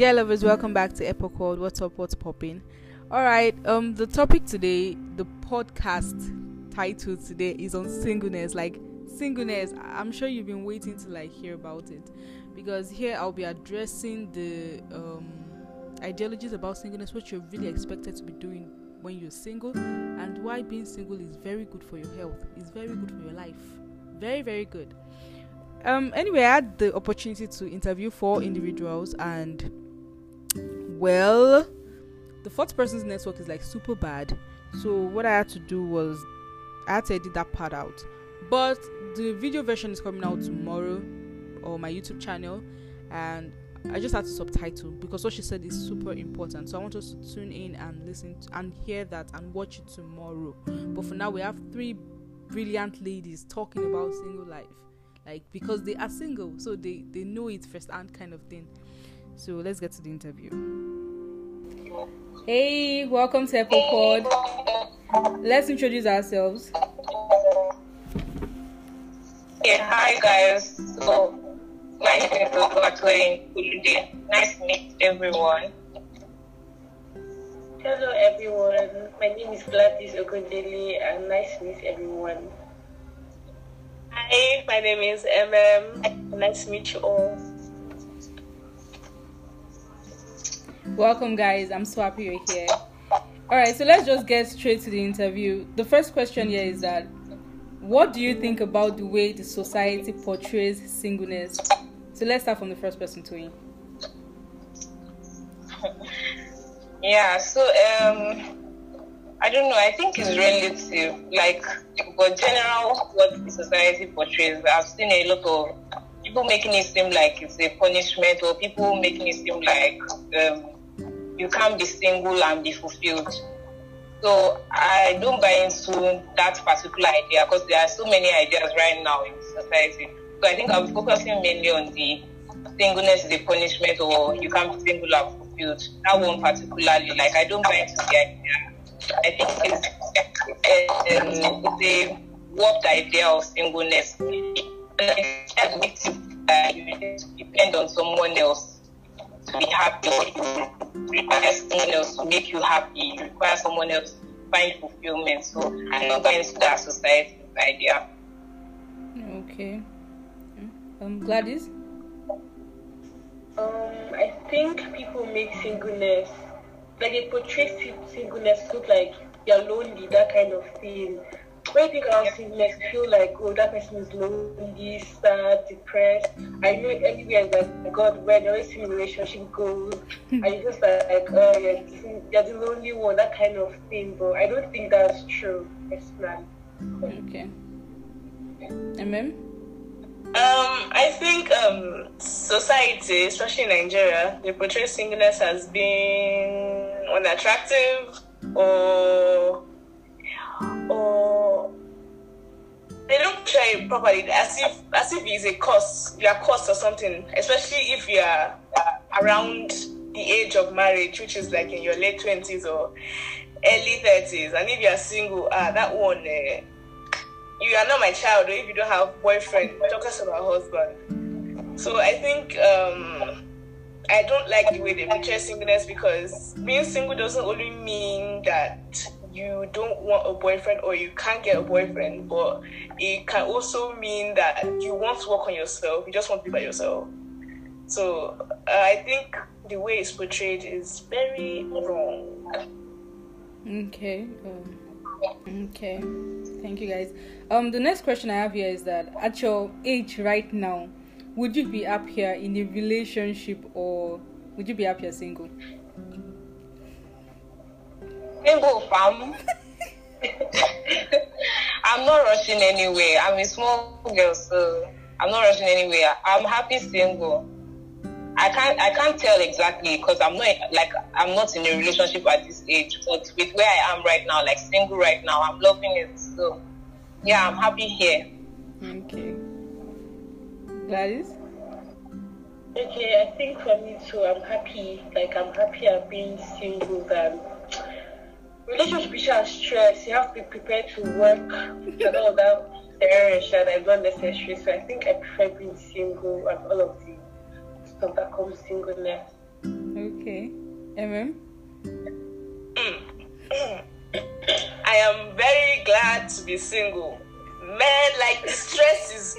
Dear lovers, welcome back to Epoch World. What's up? What's popping? All right. Um, the topic today, the podcast title today is on singleness. Like singleness, I'm sure you've been waiting to like hear about it, because here I'll be addressing the um ideologies about singleness, what you're really expected to be doing when you're single, and why being single is very good for your health. It's very good for your life. Very very good. Um. Anyway, I had the opportunity to interview four individuals and well, the fourth person's network is like super bad. So what I had to do was I had to edit that part out. But the video version is coming out tomorrow on my YouTube channel and I just had to subtitle because what she said is super important. So I want us to tune in and listen to, and hear that and watch it tomorrow. But for now we have three brilliant ladies talking about single life. Like because they are single, so they, they know it firsthand kind of thing. So let's get to the interview. Hey, welcome to Apple Pod. Let's introduce ourselves. Yeah, hi guys. So my name is Oluwatoyin Kulude. Nice to meet everyone. Hello everyone, my name is Gladys Ogundele and nice to meet everyone. Hi, my name is MM. Nice to meet you all. Welcome, guys. I'm so happy you're here. All right, so let's just get straight to the interview. The first question here is that what do you think about the way the society portrays singleness? So let's start from the first person, Twin. Yeah, so um I don't know, I think it's relative. Like but general what the society portrays. I've seen a lot of people making it seem like it's a punishment or people making it seem like um, you can't be single and be fulfilled. So I don't buy into that particular idea because there are so many ideas right now in society. So I think I'm focusing mainly on the singleness is a punishment or you can't be single and fulfilled. That one particularly, like I don't buy into the idea. I think it's, um, it's a warped idea of singleness. And it makes you depend on someone else be happy. You require someone else to make you happy. You require someone else to find fulfillment. So I'm not going to that society's idea. Okay. Um, Gladys? Um, I think people make singleness, like they portray singleness look like you're lonely, that kind of thing. When you think about singleness, you feel like, oh, that person is lonely, sad, depressed. I know everywhere that like, God, where they always see relationship goals, and you just like, oh, you're, you're the lonely one, that kind of thing. But I don't think that's true, personally. Okay. And then? Um, I think um, society, especially in Nigeria, they portray singleness as being unattractive or or they don't it properly as if as if it's a cost, you're cost or something. Especially if you're uh, around the age of marriage, which is like in your late twenties or early thirties, and if you're single, ah, that one. Uh, you are not my child or if you don't have boyfriend talk us about husband so i think um i don't like the way they portray singleness because being single doesn't only mean that you don't want a boyfriend or you can't get a boyfriend but it can also mean that you want to work on yourself you just want to be by yourself so uh, i think the way it's portrayed is very wrong Okay. Um, okay. Thank you, guys. Um, the next question I have here is that at your age right now, would you be happier in a relationship or would you be happier single? Single fam. I'm not rushing anywhere. I'm a small girl, so I'm not rushing anywhere. I'm happy single. I can't I can't tell exactly because I'm not like I'm not in a relationship at this age. But with where I am right now, like single right now, I'm loving it. So yeah, I'm happy here. Okay. Gladys? Okay, I think for me too, I'm happy. Like I'm happier being single than relationship is just stress. You have to be prepared to work and all that error that is not necessary. So I think I prefer being single and all of the stuff that comes singleness. Okay. MM? I am very glad to be single. Man, like the stress is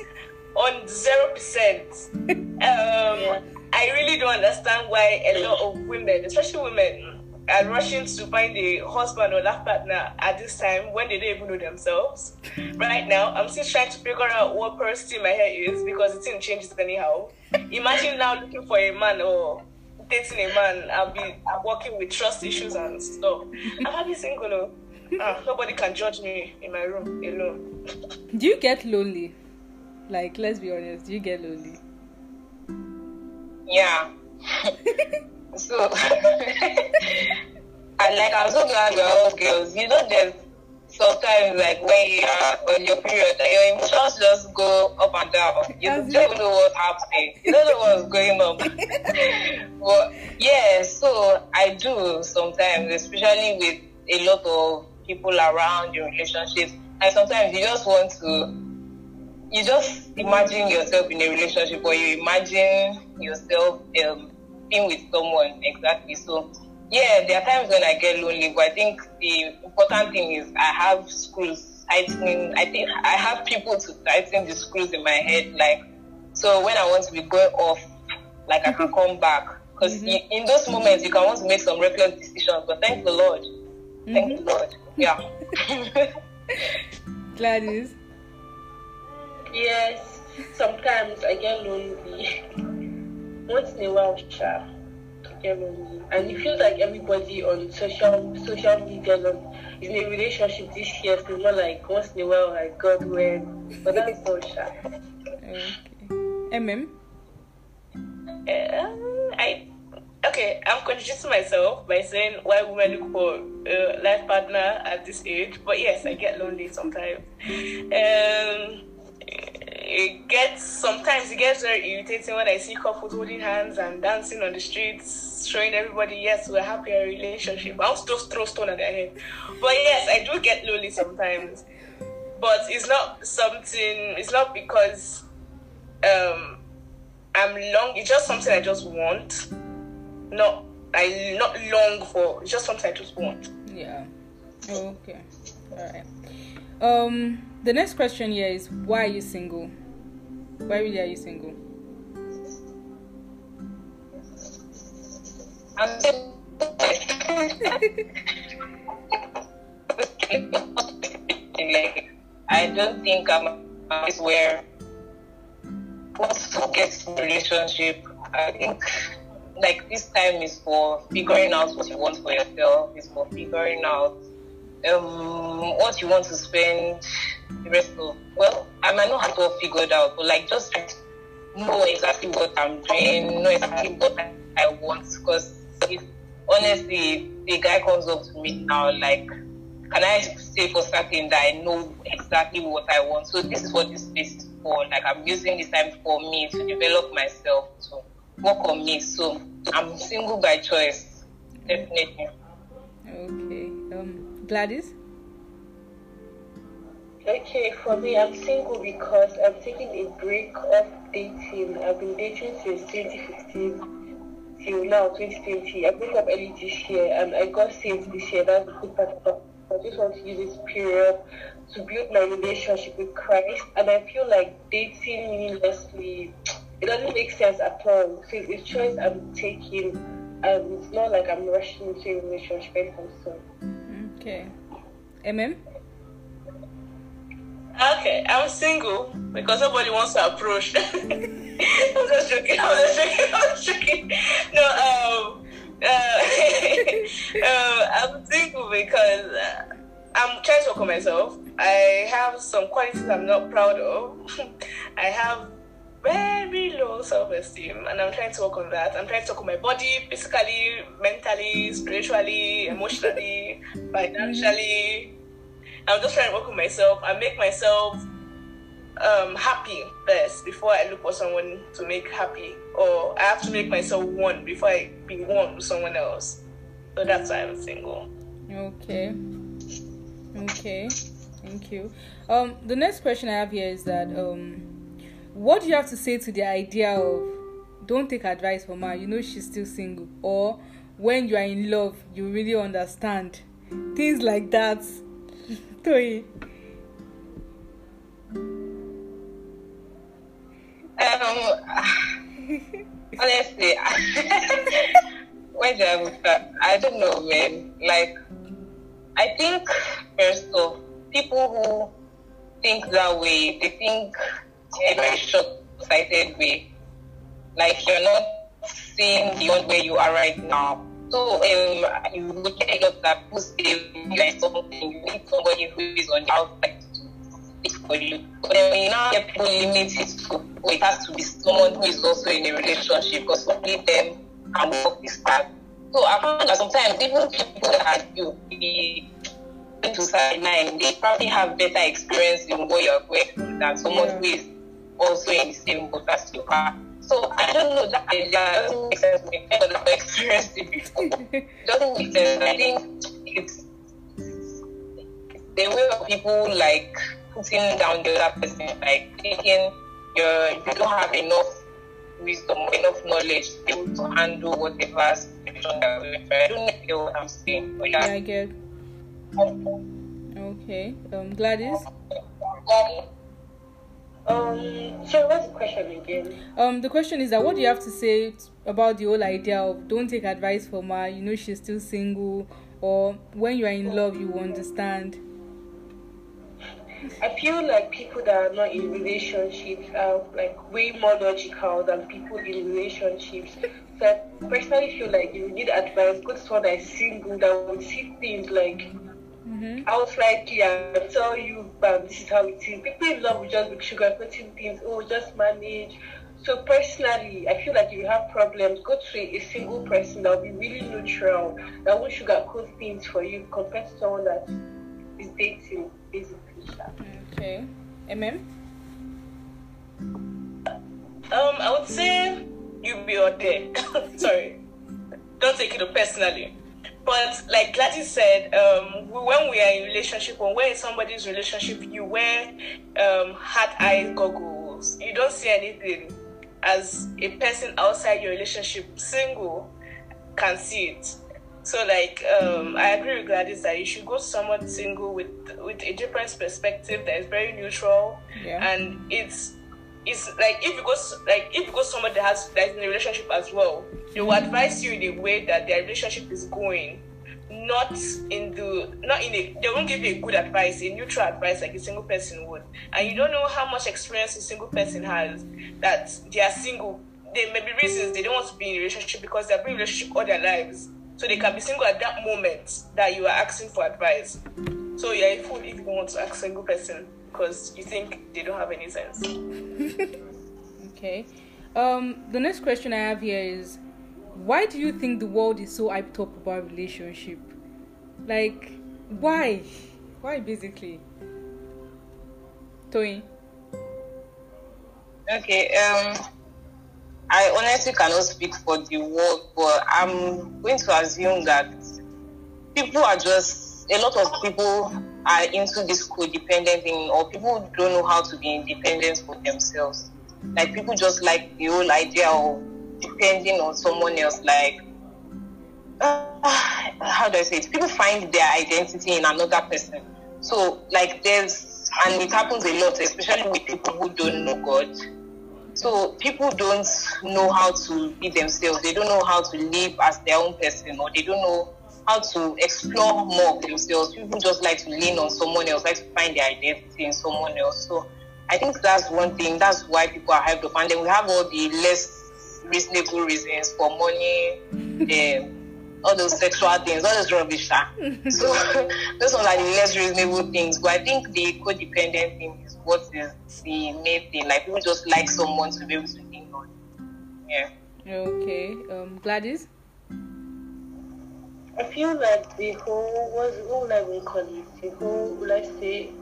on zero percent. Um, I really don't understand why a lot of women, especially women, are rushing to find a husband or life partner at this time when they don't even know themselves. Right now, I'm still trying to figure out what porosity my hair is because it didn't change anyhow. Imagine now looking for a man or dating a man, I'll be working with trust issues and stuff. I'm happy single. though. Ah, nobody can judge me in my room alone. Do you get lonely? Like, let's be honest, do you get lonely? Yeah. so, and like I'm so glad we're all girls. You know, there's sometimes like when you are on your period, like, your emotions just go up and down. You That's don't even know what's happening. You don't know what's going on. but yeah, so I do sometimes, especially with a lot of people around your relationships. And sometimes you just want to you just imagine yourself in a relationship or you imagine yourself um, being with someone exactly. So yeah, there are times when I get lonely, but I think the important thing is I have screws tightening. I think I have people to tighten the screws in my head. Like so, when I want to be going off, like I can mm-hmm. come back. Because mm-hmm. in those moments, you can want to make some reckless decisions. But thank the Lord. Thank the mm-hmm. Lord. Yeah. Gladys? Yes, sometimes I get lonely. Once in a while, sure, I get lonely, and it feels like everybody on social social media is in a relationship this year. So more like once in a while, like God when, but that's all, sure. Okay. MM? Uh, I okay. I'm contradicting myself by saying why women look for a life partner at this age. But yes, I get lonely sometimes. Um, it gets sometimes it gets very irritating when I see couples holding hands and dancing on the streets, showing everybody yes we're happy in a relationship. I'll just throw stone at their head. But yes, I do get lonely sometimes. But it's not something. It's not because um I'm long. It's just something I just want. Not I not long for. It's just something I just want. Yeah. Okay. Alright. Um the next question here is why are you single? Why really are you single? I don't think I'm place where once to get relationship, I think like this time is for figuring out what you want for yourself, is for figuring out um what you want to spend the rest of well, I might not have to figure it out, but like just know exactly what I'm doing, know exactly what I, want. Because if honestly the guy comes up to me now, like, can I say for certain that I know exactly what I want? So this is what this space is for. Like I'm using this time for me to develop myself, to work on me. So I'm single by choice, definitely. Okay. Gladys? Okay, for me, I'm single because I'm taking a break of dating. I've been dating since 2015 till now, 2020. I broke up early this year and I got saved this year. That's the good part about. I just want to use this period to build my relationship with Christ. And I feel like dating meaninglessly, it doesn't make sense at all. So it's a choice I'm taking. And it's not like I'm rushing into a relationship anytime soon. Okay. MM? Okay, I'm single because nobody wants to approach. I'm just joking. I'm just joking. I'm just joking. No, um, uh, uh, I'm single because uh, I'm trying to work on myself. I have some qualities I'm not proud of. I have very low self-esteem, and I'm trying to work on that. I'm trying to work on my body, physically, mentally, spiritually, emotionally, financially. I'm just trying to work on myself and make myself um, happy first before I look for someone to make happy, or I have to make myself one before I be one with someone else. So that's why I'm single. Okay. Okay. Thank you. Um, the next question I have here is that um, what do you have to say to the idea of don't take advice from her. You know she's still single. Or when you are in love, you really understand. Things like that. Toy. Um, honestly, where do I start? I don't know, man. Like, I think first of people who think that way, they think in a very short-sighted way. Like you're not seeing the beyond where you are right now. So um, you look at your that who say you are something, you need somebody who is on the outside to speak for you. But then now get people limit it to, it has to be someone who is also in a relationship because only them can work this part. So I found that sometimes even people that you be to sideline, they probably have better experience in what you're going through than someone Yeah. who is also in the same boat as you are. So I don't know that idea doesn't make sense to me. I don't know experienced it before. It doesn't make sense. I think it's the way of people like putting down the other person, like thinking you're you don't have enough wisdom, enough knowledge to able to handle whatever situation that we're in. I don't know if you get what I'm saying. But Yeah, yeah. I get. Okay. Um, Gladys. Um, so what's the question again? Um, the question is that what do you have to say t- about the whole idea of don't take advice from her? You know she's still single, or when you are in love, you understand. I feel like people that are not in relationships are like way more logical than people in relationships. So I personally feel like you need advice, go to someone that is single that will see things like Mm-hmm. outrightly and tell you, bam, this is how it is. People in love will just be sugarcoating things, oh, just manage. So personally, I feel like if you have problems, go to a, a single person that will be really neutral, that won't sugarcoat things for you compared to someone that is dating, basically. Okay. MM. Um, I would say you be out there. Sorry, don't take it personally. But like Gladys said, um, when we are in relationship or when in somebody's relationship, you wear um, heart eye goggles. You don't see anything. As a person outside your relationship, single, can see it. So like um, I agree with Gladys that you should go someone single with with a different perspective that is very neutral Yeah. and it's it's like if you go like if you go someone that has that is in a relationship as well, they will advise you in a way that their relationship is going, not in the not in a they won't give you a good advice, a neutral advice like a single person would. And you don't know how much experience a single person has that they are single. There may be reasons they don't want to be in a relationship because they've been in a relationship all their lives. So they can be single at that moment that you are asking for advice. So you're a fool if you don't want to ask a single person because you think they don't have any sense. Okay. Um, the next question I have here is, why do you think the world is so hyped up about relationship? Like, why? Why basically? Toyin. Okay. Um, I honestly cannot speak for the world, but I'm going to assume that people are just a lot of people are into this codependent thing, or people don't know how to be independent for themselves. Like people just like the whole idea of depending on someone else. Like, uh, how do I say it? People find their identity in another person. So, like, there's, and it happens a lot, especially with people who don't know God. So people don't know how to be themselves. They don't know how to live as their own person, or they don't know how to explore more of themselves. People just like to lean on someone else, like to find their identity in someone else. So I think that's one thing. That's why people are hyped up. And then we have all the less reasonable reasons for money, um, all those sexual things, all those rubbish. ah. so those are like the less reasonable things. But I think the codependent thing is what is the main thing. Like people just like someone to be able to lean on. Yeah. Okay. Um, Gladys. I feel like the whole what's what would I even call it? The whole let's say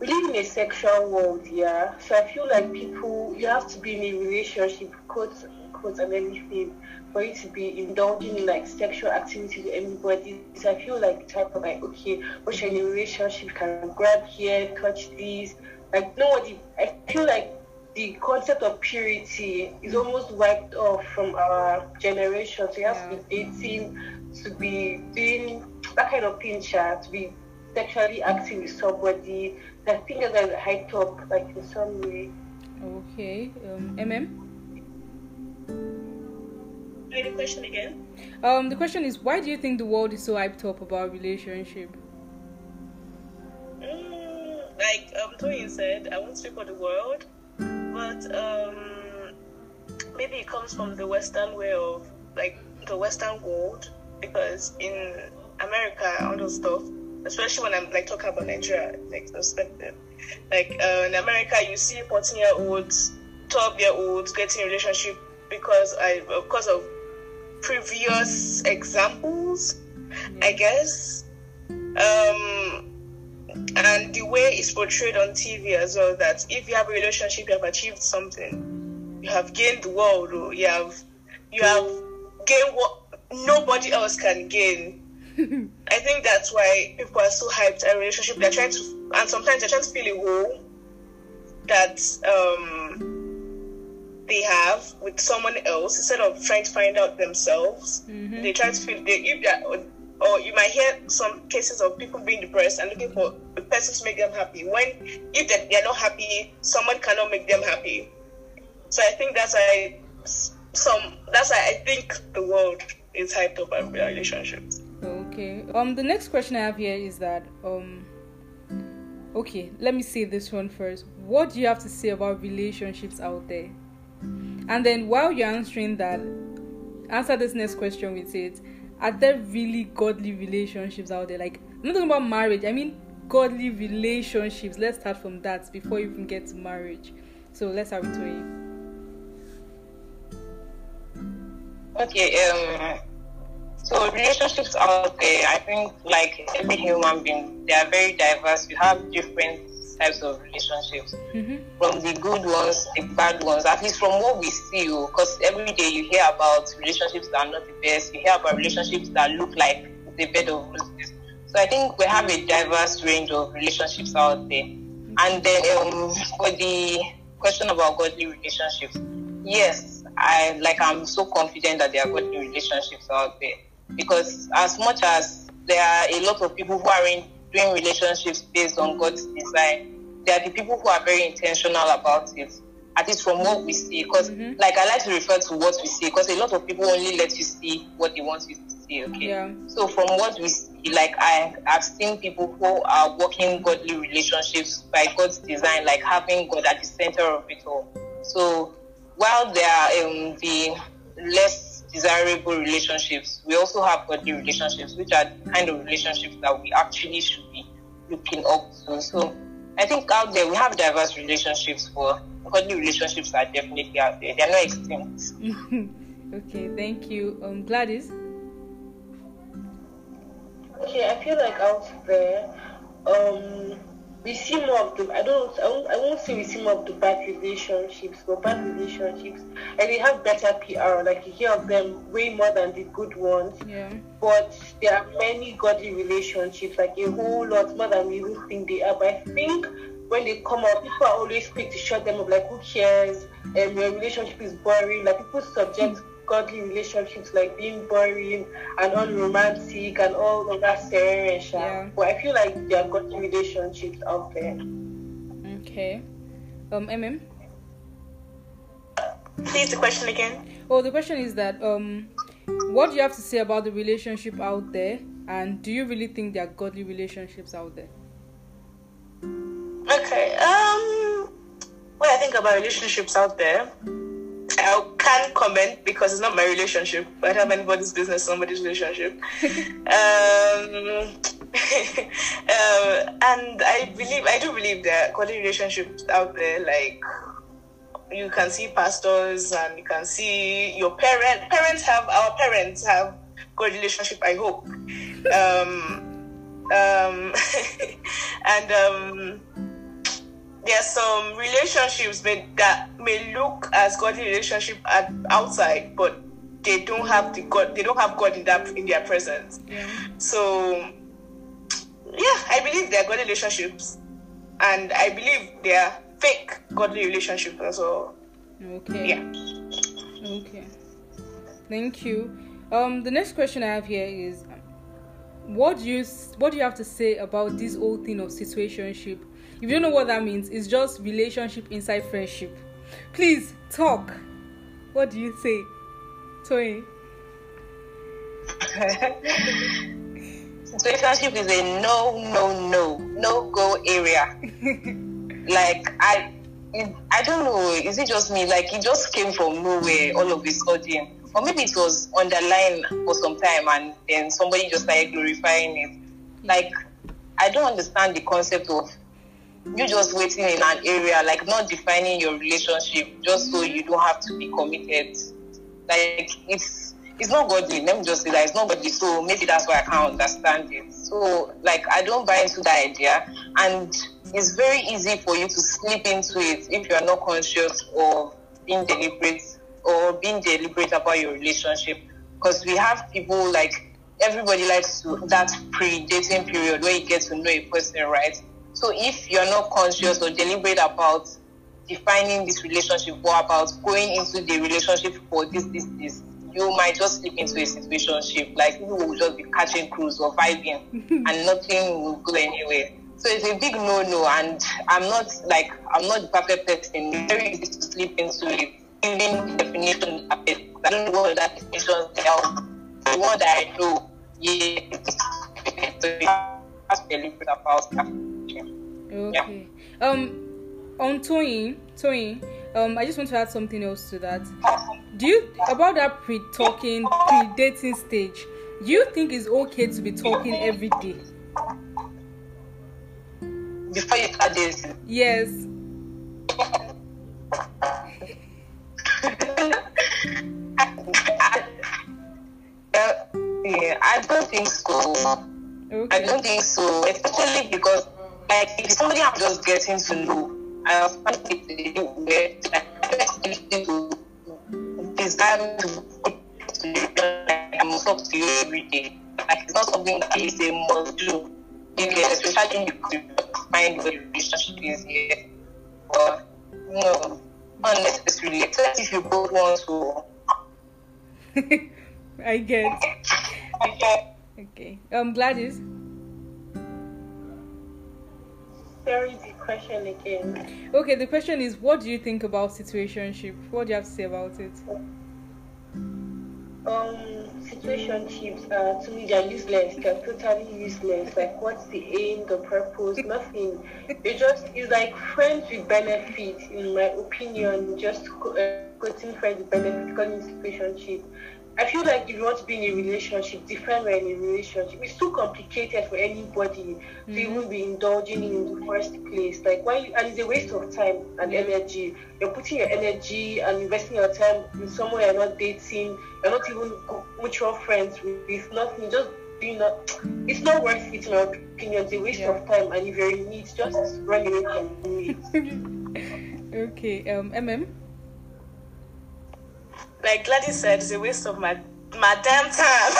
we live in a sexual world, yeah. So I feel like people you have to be in a relationship, quote quote and everything, for you to be indulging in like sexual activity with everybody. So I feel like type of like okay, in a relationship, you can grab here, touch these. Like nobody I feel like the concept of purity is almost wiped off from our generation. So you have to be dating, to be doing that kind of thing, chat, to be sexually active with somebody. I think that is hyped up, like in some way. Okay. Um, MM. Read the question again. Um, the question is, why do you think the world is so hyped up about relationship? Mm, like um, Tony said, I won't speak for the world, but um, maybe it comes from the Western way of like the Western world because in America, all those stuff, especially when I'm like talking about Nigeria, like perspective, like uh, in America, you see 14 year olds, 12 year olds getting in relationship because I because of previous examples, I guess. Um, and the way it's portrayed on TV as well that if you have a relationship, you have achieved something. You have gained the world, or you have you have gained what nobody else can gain. I think that's why people are so hyped at relationship. They're trying to, and sometimes they're trying to feel a hole that um, they have with someone else instead of trying to find out themselves. Mhm. They try to feel they if they're, or, or you might hear some cases of people being depressed and looking for a person to make them happy. When if they- they're not happy, someone cannot make them happy. So I think that's why some that's why I think the world is hyped up about relationships. Okay. Um, the next question I have here is that um. Okay, let me say this one first. What do you have to say about relationships out there? And then while you're answering that, answer this next question with it. Are there really godly relationships out there? Like I'm not talking about marriage. I mean godly relationships. Let's start from that before you even get to marriage. So let's start with Toyi. Okay, um, so relationships out there, I think like every human being, they are very diverse. You have different types of relationships, Mm-hmm. from the good ones, the bad ones, at least from what we see, because every day you hear about relationships that are not the best, you hear about relationships that look like the bed of roses. So I think we have a diverse range of relationships out there. And then um, for the question about godly relationships, yes, I like I'm so confident that there are godly relationships out there because as much as there are a lot of people who are in, doing relationships based on God's design, there are the people who are very intentional about it. At least from what we see, because Mhm. like I like to refer to what we see, because a lot of people only let you see what they want you to see. Okay. Yeah. So from what we see, like I, I've seen people who are working godly relationships by God's design, like having God at the center of it all. So while there are um, the less desirable relationships, we also have godly relationships, which are the kind of relationships that we actually should be looking up to. So I think out there we have diverse relationships, but godly relationships are definitely out there. They're not extinct. okay, thank you. Um, Gladys. Okay, I feel like out there, um, we see more of the. I don't. I won't, I won't say we see more of the bad relationships, but bad relationships, and they have better PR. Like you hear of them way more than the good ones. Yeah. But there are many godly relationships, like a whole lot more than we even think they are. But I think when they come out, people are always quick to shut them up. Like, who cares? Um, your relationship is boring. Like people subject godly relationships like being boring and unromantic and all of that serious. Yeah. But I feel like there are godly relationships out there. Okay. Um, MM. Please the question again. Oh, the question is that um, what do you have to say about the relationship out there, and do you really think there are godly relationships out there? Okay. Um, what I think about relationships out there, I can't comment because it's not my relationship. I don't have anybody's business, somebody's relationship. um, uh, and I believe, I do believe there are quality relationships out there. Like you can see pastors, and you can see your parent. Parents have our parents have good relationship. I hope. Um, um, and um, there are some relationships may, that may look as godly relationship at outside, but they don't have the God. They don't have God in that in their presence. Yeah. So, yeah, I believe there are godly relationships, and I believe they are fake godly relationships as well. Okay. Yeah. Okay. Thank you. Um, the next question I have here is, what do you what do you have to say about this whole thing of situationship? If you don't know what that means, it's just relationship inside friendship. Please talk. What do you say, Toy? relationship is a no, no, no, no go area. like I, I don't know. Is it just me? Like it just came from nowhere all of a sudden, or maybe it was underlined for some time, and then somebody just started glorifying it. Like I don't understand the concept of you just waiting in an area, like not defining your relationship, just so you don't have to be committed. Like it's it's not godly. Let me just say that it's not godly. So maybe that's why I can't understand it. So like I don't buy into that idea, and it's very easy for you to slip into it if you are not conscious of being deliberate or being deliberate about your relationship. Because we have people like everybody likes to that pre-dating period where you get to know a person, right? So if you're not conscious or deliberate about defining this relationship or about going into the relationship for this, this, this, you might just slip into a situationship. Like people will just be catching cruise or vibing and nothing will go anywhere. So it's a big no no and I'm not like I'm not the perfect person. It's very easy to slip into it. Even definition. I don't know what that definition tells. The one that I know, yeah, so you have to be deliberate about that. Okay. Um, on Toyin, Toyin, um, I just want to add something else to that. Do you about that pre-talking, pre-dating stage? Do you think it's okay to be talking every day? Before you start dating. Yes. I, uh, yeah, I don't think so. I don't think so, especially because like if somebody I'm just getting to know, I have find it a. Like, I don't expect you to desire to like, I must talk to you every day. Like it's not something that is a must do. You especially if you find your relationship is here. But no, not necessarily. Except if you both want to. I get. Okay. Um, Gladys. Is the question again. Okay, the question is, what do you think about situationship? What do you have to say about it? Um, situationships are to me they're useless. They're totally useless. Like, what's the aim, the purpose? Nothing. It just is like friends with benefits, in my opinion. Just uh, quoting friends with benefit, calling it situationship. I feel like if you want to be in a relationship, different we're in a relationship. It's too complicated for anybody to even be indulging in the first place. Like why and it's a waste of time and energy. You're putting your energy and investing your time in someone you're not dating, you're not even mutual friends with. It's nothing, just doing not it's not worth it in my opinion. It's a waste Yeah. of time and if you're in need, just run away from it. okay. Um, MM. Like Gladys said, it's a waste of my my damn time.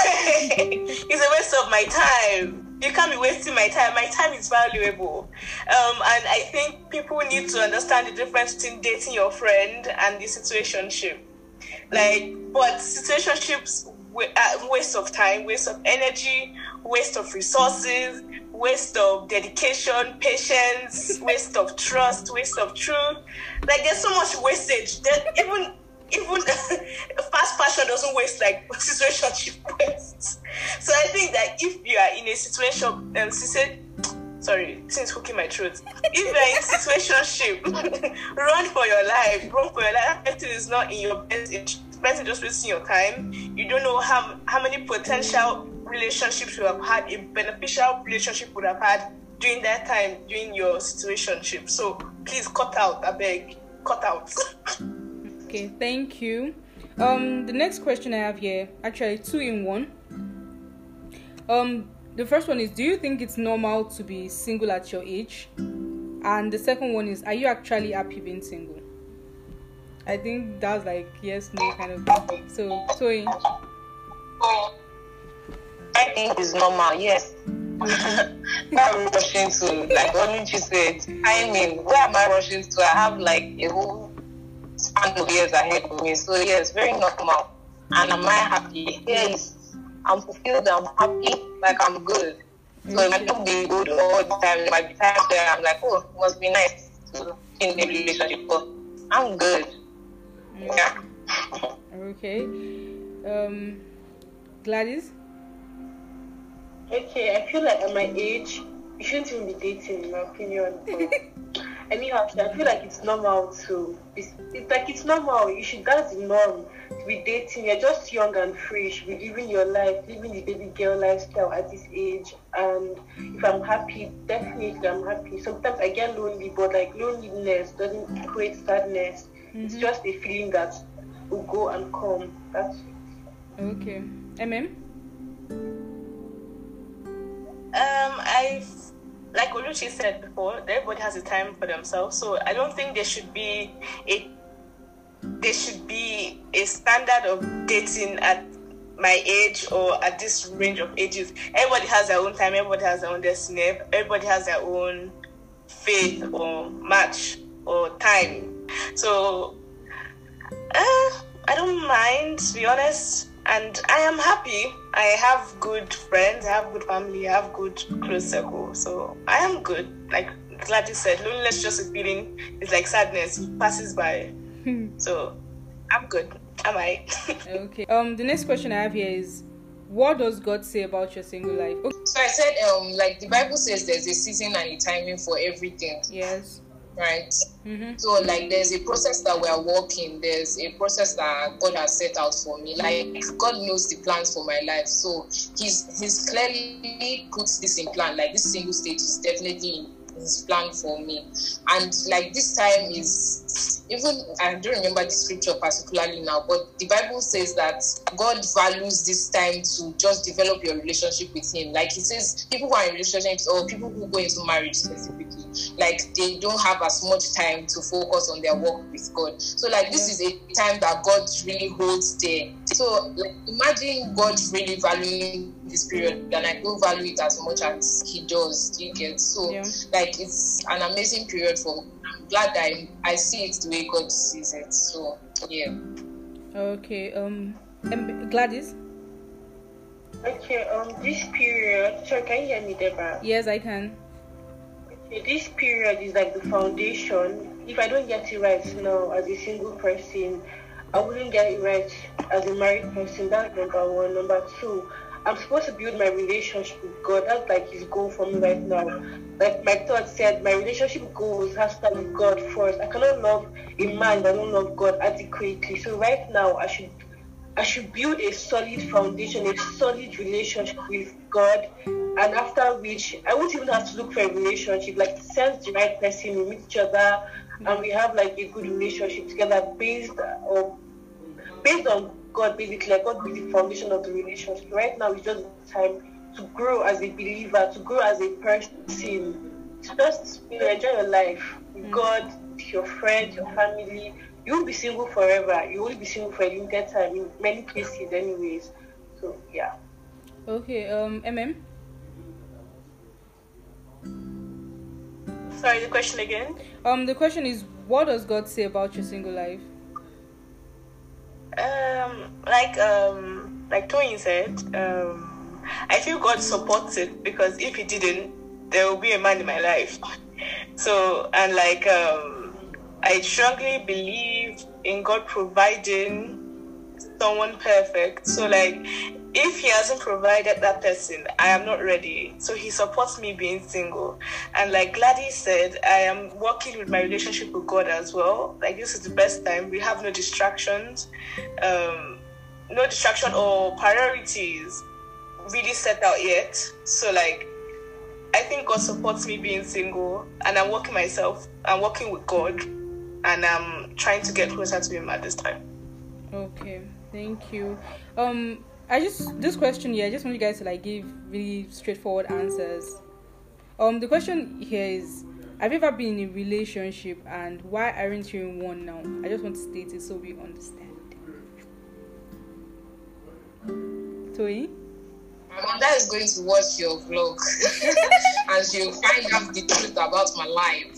it's a waste of my time. You can't be wasting my time. My time is valuable. Um, and I think people need to understand the difference between dating your friend and the situationship. Like, but situationships uh, waste of time, waste of energy, waste of resources, waste of dedication, patience, waste of trust, waste of truth. Like, there's so much wastage. That even even fast fashion doesn't waste like situationship wastes. So I think that if you are in a situation, um, she said, sorry, since hooking my throat. If you're in situationship, run for your life, run for your life. Everything is not in your best interest. Person just wasting your time. You don't know how how many potential relationships you have had, a beneficial relationship would have had during that time, during your situationship. So please cut out, I beg, cut out. Okay, thank you. Um, the next question I have here, actually two in one. Um, the first one is, do you think it's normal to be single at your age? And the second one is, are you actually happy being single? I think that's like yes, no kind of thing. So, Toyin, I think it's normal, yes. I'm rushing to, like Oluchi said, mean, Where am I rushing to? I have like a whole span of years ahead of me. So yes, very normal. And am I happy? Yes. I'm fulfilled. I'm happy. Like I'm good. So it might not be good all the time. It might be times where I'm like, oh, it must be nice to be in a relationship, but I'm good. Yeah. Okay. Um, Gladys. Okay, I feel like at my age, you shouldn't even be dating, in my opinion. But anyhow, I feel like it's normal to. It's, it's like it's normal. You should. That's the norm to be dating. You're just young and fresh. You should be living your life, living the baby girl lifestyle at this age. And if I'm happy, definitely I'm happy. Sometimes I get lonely, but like loneliness doesn't create sadness. It's just a feeling that will go and come. That's it. Okay. MM. Um, I've like Oluchi said before, everybody has a time for themselves. So I don't think there should be a there should be a standard of dating at my age or at this range of ages. Everybody has their own time. Everybody has their own destiny. Everybody has their own faith or match or time. So uh, I don't mind, to be honest. And I am happy. I have good friends, I have good family, I have good close circle. So I am good. Like Gladys said, loneliness is just a feeling. It's like sadness. It passes by. so I'm good. Am I? Okay. Um, the next question I have here is, what does God say about your single life? Okay. So I said, um, like the Bible says, there's a season and a timing for everything, Yes. Right? Mm-hmm. So like there's a process that we are walking. There's a process that God has set out for me. Like God knows the plans for my life. So He's He's clearly puts this in plan. Like this single stage is definitely in His plan for me. And like this time is even I don't remember the scripture particularly now, but the Bible says that God values this time to just develop your relationship with Him. Like He says, people who are in relationships or people who go into marriage specifically, like they don't have as much time to focus on their work with God. So like this is a time that God really holds there. So like, imagine God really valuing this period, and I don't value it as much as He does. Do you get so? Yeah. like it's an amazing period for. I'm glad that I, I see it the way God sees it. So yeah. Okay. Um, um, Gladys. okay. Um, this period. Sorry, can you hear me, Deborah? Yes, I can. Okay, this period is like the foundation. If I don't get it right now as a single person, I wouldn't get it right as a married person. That's number one. Number two, I'm supposed to build my relationship with God. That's like his goal for me right now. Like my thought said, my relationship goals has to start with God first. I cannot love a man that don't love God adequately. So right now I should I should build a solid foundation, a solid relationship with God, and after which I won't even have to look for a relationship. Like sense the right person, we meet each other, and we have like a good relationship together based on based on God, basically. Like God is the foundation of the relationship. Right now, it's just time to grow as a believer, to grow as a person, to just you know enjoy your life with God, with your friends, your family. You won't be single forever. You will be single for a limited time in many cases, anyways. So yeah. Okay. Um, MM. Sorry, the question again. Um, the question is, what does God say about your single life? Um, like um, like Tony said, um, I feel God supports it because if He didn't, there will be a man in my life. So and like um, I strongly believe in God providing someone perfect. So like if he hasn't provided that person, I am not ready. So he supports me being single. And like Gladys said, I am working with my relationship with God as well. Like this is the best time. We have no distractions, um, no distraction or priorities really set out yet. So like I think God supports me being single and I'm working myself. I'm working with God and I'm trying to get closer to him at this time. Okay, thank you. Um, I just this question here, I just want you guys to like give really straightforward answers. Um, the question here is, have you ever been in a relationship and why aren't you in one now? I just want to state it so we understand. Toy? My mother is going to watch your vlog and she'll find out the truth about my life.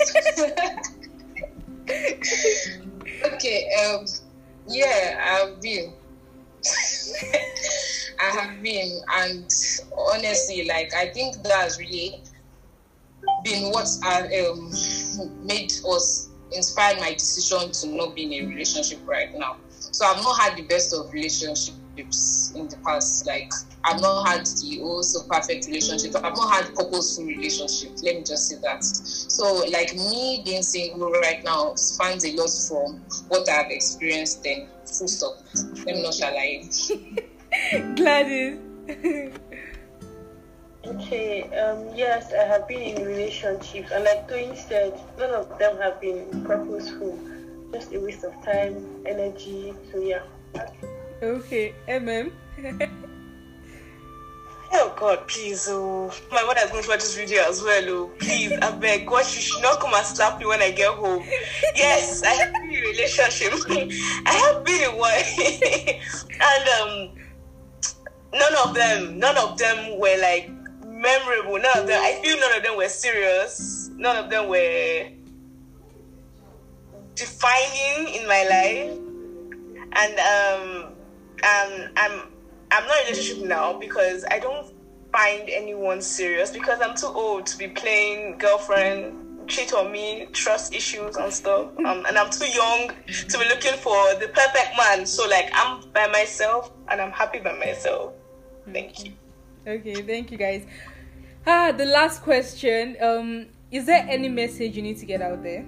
okay, um, yeah, I've been. I have been, and honestly, like I think that has really been what um, made us inspired my decision to not be in a relationship right now. So I've not had the best of relationships in the past. Like I've not had the also perfect relationship. I've not had purposeful relationships. Let me just say that. So like me being single right now spans a lot from what I've experienced then. Full stop. Let me not shall I. Gladys. Okay, um, yes, I have been in relationships, and like Toyin said, none of them have been purposeful. Just a waste of time, energy. So yeah. Okay, MM. Oh God, please, oh, my mother is going to watch this video as well. Oh, please, I beg, God, she should not come and slap me when I get home. Yes, I have been in a relationship. I have been in one, and um, none of them, none of them were like memorable. None of them. I feel none of them were serious. None of them were defining in my life. And um, um, I'm I'm not in a relationship now because I don't find anyone serious because I'm too old to be playing girlfriend, cheat on me, trust issues and stuff. Um, and I'm too young to be looking for the perfect man. So like I'm by myself and I'm happy by myself. Thank you. Okay, thank you guys. Ah, the last question. Um, is there any message you need to get out there?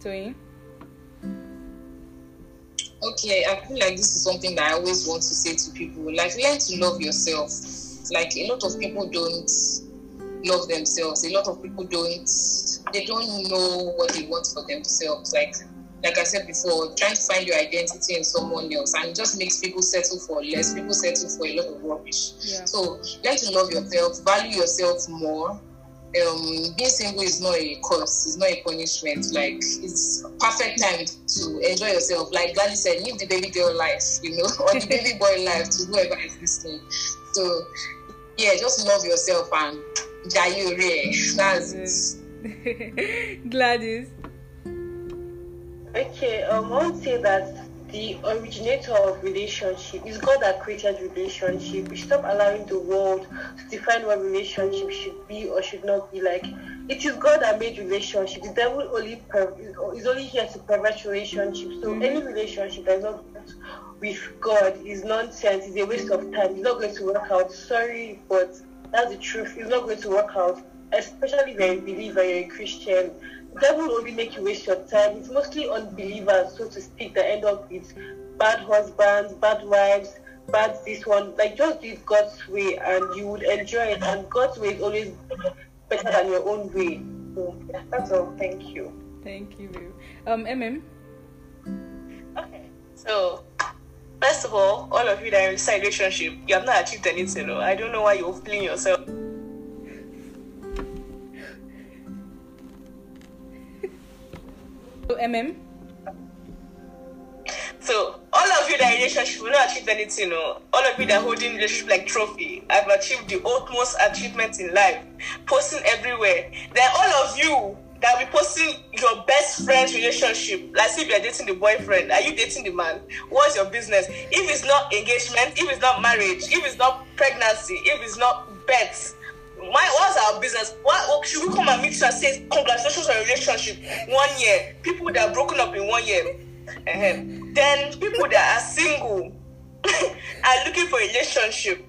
To Toyin? Okay, I feel like this is something that I always want to say to people. Like, learn to love yourself. Like, a lot of people don't love themselves. A lot of people don't, they don't know what they want for themselves. Like, like I said before, trying to find your identity in someone else and it just makes people settle for less. People settle for a lot of rubbish. Yeah. So learn to love yourself, value yourself more. Um, being single is not a curse, it's not a punishment. Like it's perfect time to enjoy yourself. Like Gladys said, live the baby girl life, you know, or the baby boy life to whoever is listening. So yeah, just love yourself and jayure. That's it. Gladys. Okay, um, I would say that the originator of relationship is God that created relationship. We stop allowing the world to define what relationship should be or should not be like. It is God that made relationship. The devil only per- is only here to pervert relationship. So any relationship that is not with God is nonsense. It's a waste of time. It's not going to work out. Sorry, but that's the truth. It's not going to work out. Especially if you're a believer, you're a Christian devil will only make you waste your time. It's mostly unbelievers, so to speak, that end up with bad husbands, bad wives, bad this one. Like just do it God's way and you would enjoy it. And God's way is always better than your own way. So yeah, that's all. Thank you. Thank you. babe. Um, MM. Okay. So, first of all, all of you that are in a relationship, you have not achieved anything. No? I don't know why you're fooling yourself. So, MM. So, all of you that relationship will not achieve anything. All of you that holding relationship like trophy, I've achieved the utmost achievement in life, posting everywhere. Then all of you that will be posting your best friend's relationship, like if you're dating the boyfriend, are you dating the man? What's your business? If it's not engagement, if it's not marriage, if it's not pregnancy, if it's not pets, why what's our business? What, should we come and meet you and say congratulations on your relationship one year? People that are broken up in one year. Ahem. Then people that are single are looking for a relationship.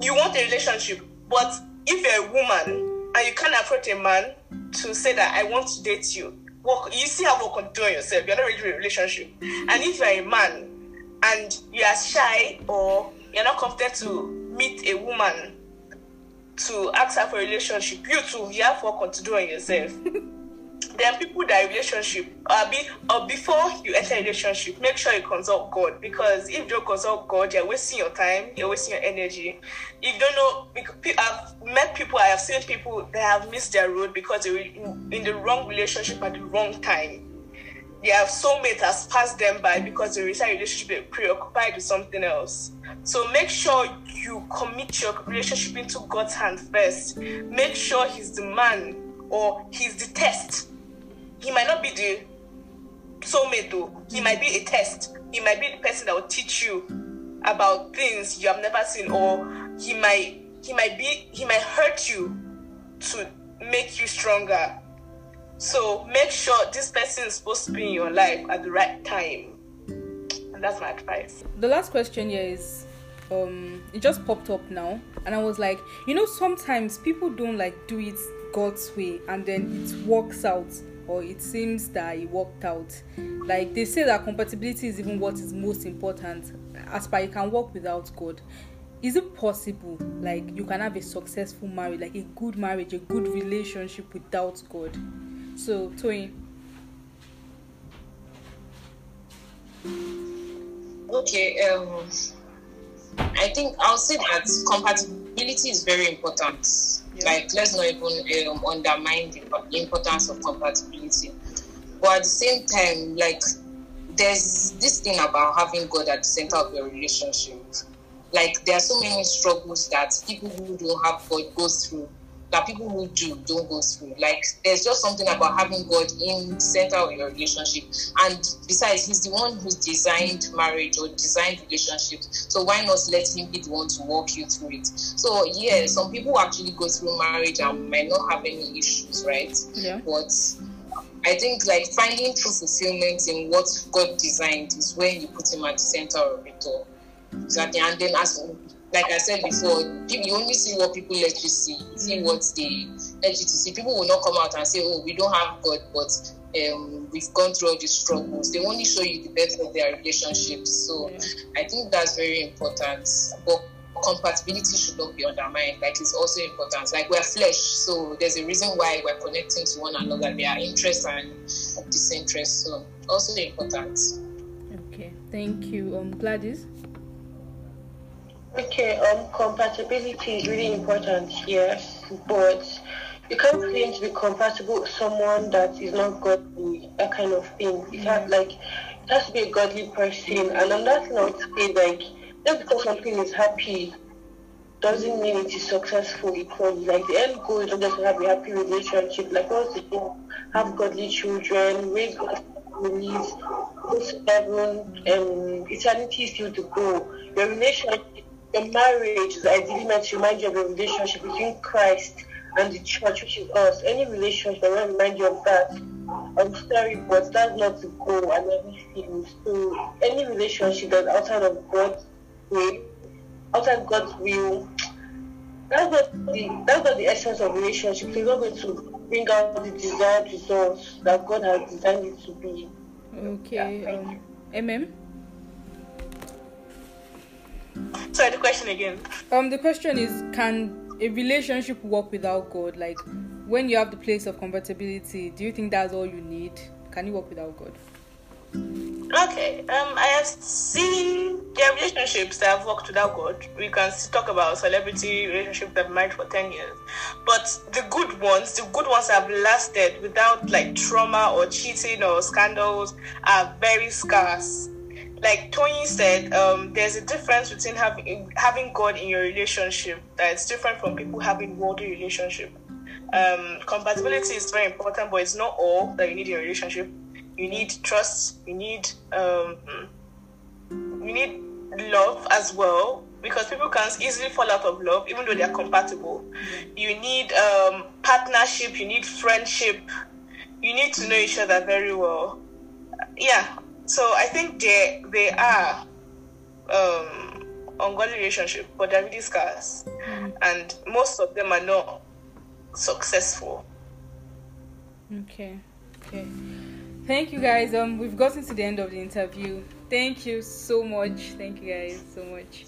You want a relationship, but if you're a woman and you can't approach a man to say that I want to date you, work you see how work on doing yourself. You're not ready for a relationship. And if you're a man and you are shy or you're not confident to meet a woman to ask her for a relationship, you too, you have work to do on yourself. then people that relationship, uh, be, or before you enter a relationship, make sure you consult God because if you don't consult God, you're wasting your time, you're wasting your energy. If you don't know, I've met people, I have seen people that have missed their road because they were in, in the wrong relationship at the wrong time. Their soulmate has passed them by because the recent relationship preoccupied with something else. So make sure you commit your relationship into God's hand first. Make sure He's the man or He's the test. He might not be the soulmate though. He might be a test. He might be the person that will teach you about things you have never seen, or he might he might be he might hurt you to make you stronger. So make sure this person is supposed to be in your life at the right time. And that's my advice. The last question here is um it just popped up now and I was like, you know, sometimes people don't like do it God's way and then it works out or it seems that it worked out. Like they say that compatibility is even what is most important as per you can work without God. Is it possible like you can have a successful marriage, like a good marriage, a good relationship without God? So, Toyin. Okay, um, I think I'll say that compatibility is very important. Yeah. Like, let's not even um, undermine the importance of compatibility. But at the same time, like, there's this thing about having God at the center of your relationship. Like, there are so many struggles that people who don't have God go through that people who do don't go through. Like there's just something about having God in center of your relationship. And besides, He's the one who's designed marriage or designed relationships. So why not let Him be the one to walk you through it? So yeah, some people actually go through marriage and might not have any issues, right? Yeah. But I think like finding true fulfillment in what God designed is when you put Him at the center of it all. Exactly. And then as like I said before, you only see what people let you see. You see mm. what they let you to see. People will not come out and say, "Oh, we don't have God," but um, we've gone through all these struggles. They only show you the best of their relationships. So yeah. I think that's very important. But compatibility should not be undermined. Like it's also important. Like we're flesh, so there's a reason why we're connecting to one another. There are interests and disinterests. So also important. Okay, thank you. Um, Gladys. Okay, um, compatibility is really important, yes, but you can't claim to be compatible with someone that is not godly, that kind of thing. It has like it has to be a godly person, and on that note, say like just because something is happy doesn't mean it is successful equally. Like the end goal is not just to have a happy relationship. Like what's the goal? Have godly children, raise godly families, go to heaven, and eternity is still the goal. Your relationship your marriage is ideally meant to remind you of the relationship between Christ and the church, which is us. Any relationship that will remind you of that. I'm sorry, but that's not the goal and everything. So any relationship that's outside of God's way, outside God's will, that's not the that's not the essence of relationship. It's not going to bring out the desired results that God has designed it to be. Okay. Yeah, um, MM. Sorry, the question again. Um, the question is, can a relationship work without God? Like, when you have the place of compatibility, do you think that's all you need? Can you work without God? Okay. Um, I have seen there relationships that have worked without God. We can talk about celebrity relationships that have married for ten years, but the good ones, the good ones have lasted without like trauma or cheating or scandals, are very scarce like Toyin said, um, there's a difference between having having God in your relationship that's different from people having worldly relationship. Um, compatibility is very important, but it's not all that you need in a relationship. You need trust. You need um, you need love as well because people can easily fall out of love even though they are compatible. You need um, partnership. You need friendship. You need to know each other very well. Yeah, so I think they they are um, ongoing relationship, but they're really scarce, mm-hmm. and most of them are not successful. Okay, okay. Thank you guys. Um, we've gotten to the end of the interview. Thank you so much. Thank you guys so much.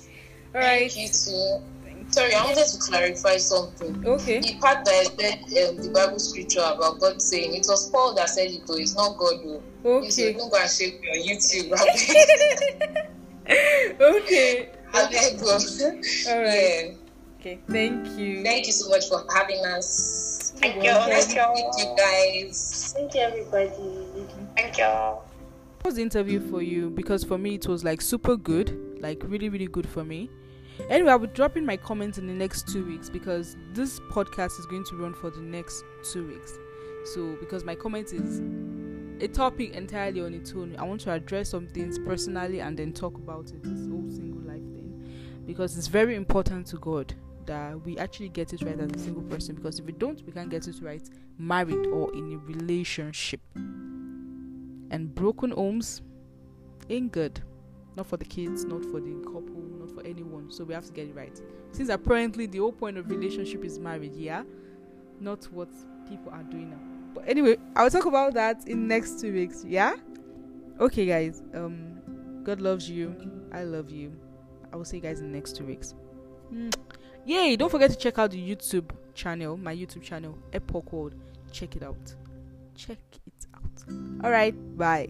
All right. Thank you too. Sorry, I wanted to clarify something. Okay. The part that I said um, the Bible scripture about God saying it was Paul that said it, though it's not God. Though. Okay. So don't go and shake your YouTube. okay. I beg go. All right. Yeah. Okay. Thank you. Thank you so much for having us. Thank you. Thank you. Thank you guys. Thank you everybody. Thank you. was the interview for you because for me it was like super good, like really really good for me. Anyway, I'll be dropping my comments in the next two weeks because this podcast is going to run for the next two weeks. So because my comment is a topic entirely on its own, I want to address some things personally and then talk about it. This whole single life thing because it's very important to God that we actually get it right as a single person because if we don't, we can't get it right married or in a relationship. And broken homes ain't good. Not for the kids, not for the couple, not for anyone. So we have to get it right. Since apparently the whole point of relationship is marriage, yeah? Not what people are doing now. But anyway, I'll talk about that in next two weeks, yeah? Okay guys, um God loves you. I love you. I will see you guys in the next two weeks. Mm. Yay! Don't forget to check out the YouTube channel, my YouTube channel, Epoch World. Check it out. Check it out. Alright, bye.